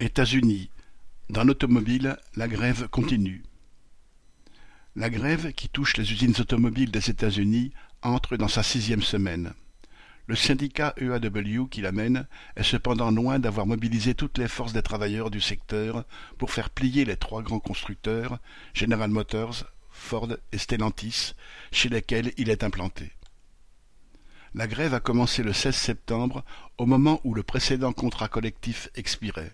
États-Unis. Dans l'automobile, la grève continue. La grève, qui touche les usines automobiles des États-Unis, entre dans sa sixième semaine. Le syndicat EAW qui l'amène est cependant loin d'avoir mobilisé toutes les forces des travailleurs du secteur pour faire plier les trois grands constructeurs, General Motors, Ford et Stellantis, chez lesquels il est implanté. La grève a commencé le 16 septembre, au moment où le précédent contrat collectif expirait.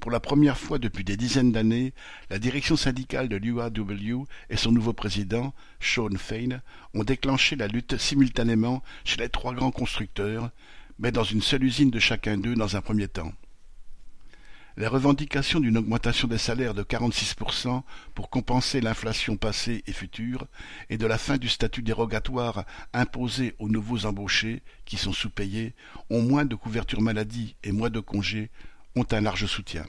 Pour la première fois depuis des dizaines d'années, la direction syndicale de l'UAW et son nouveau président, Sean Fain, ont déclenché la lutte simultanément chez les trois grands constructeurs, mais dans une seule usine de chacun d'eux dans un premier temps. Les revendications d'une augmentation des salaires de 46% pour compenser l'inflation passée et future et de la fin du statut dérogatoire imposé aux nouveaux embauchés, qui sont sous-payés, ont moins de couverture maladie et moins de congés, ont un large soutien.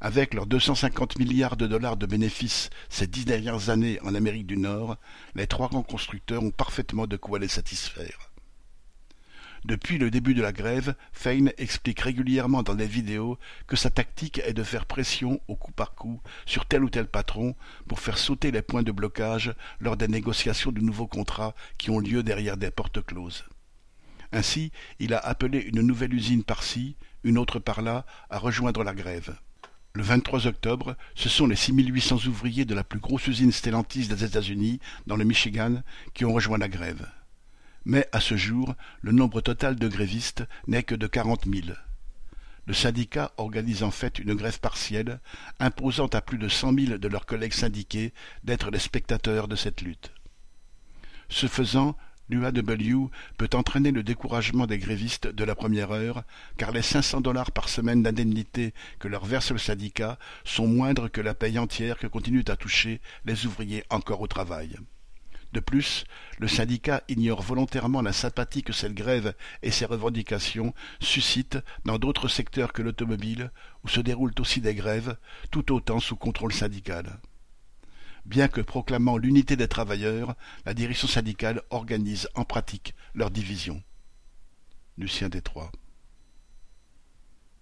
Avec leurs 250 milliards de dollars de bénéfices ces dix dernières années en Amérique du Nord, les trois grands constructeurs ont parfaitement de quoi les satisfaire. Depuis le début de la grève, Fein explique régulièrement dans des vidéos que sa tactique est de faire pression au coup par coup sur tel ou tel patron pour faire sauter les points de blocage lors des négociations de nouveaux contrats qui ont lieu derrière des portes closes. Ainsi, il a appelé une nouvelle usine par-ci, une autre par-là, à rejoindre la grève. Le 23 octobre, ce sont les 6800 ouvriers de la plus grosse usine Stellantis des États-Unis, dans le Michigan, qui ont rejoint la grève. Mais, à ce jour, le nombre total de grévistes n'est que de quarante mille. Le syndicat organise en fait une grève partielle, imposant à plus de cent mille de leurs collègues syndiqués d'être les spectateurs de cette lutte. Ce faisant, l'UAW peut entraîner le découragement des grévistes de la première heure, car les 500 dollars par semaine d'indemnité que leur verse le syndicat sont moindres que la paye entière que continuent à toucher les ouvriers encore au travail. De plus, le syndicat ignore volontairement la sympathie que cette grève et ses revendications suscitent dans d'autres secteurs que l'automobile, où se déroulent aussi des grèves, tout autant sous contrôle syndical. Bien que proclamant l'unité des travailleurs, la direction syndicale organise en pratique leur division. Lucien Détroit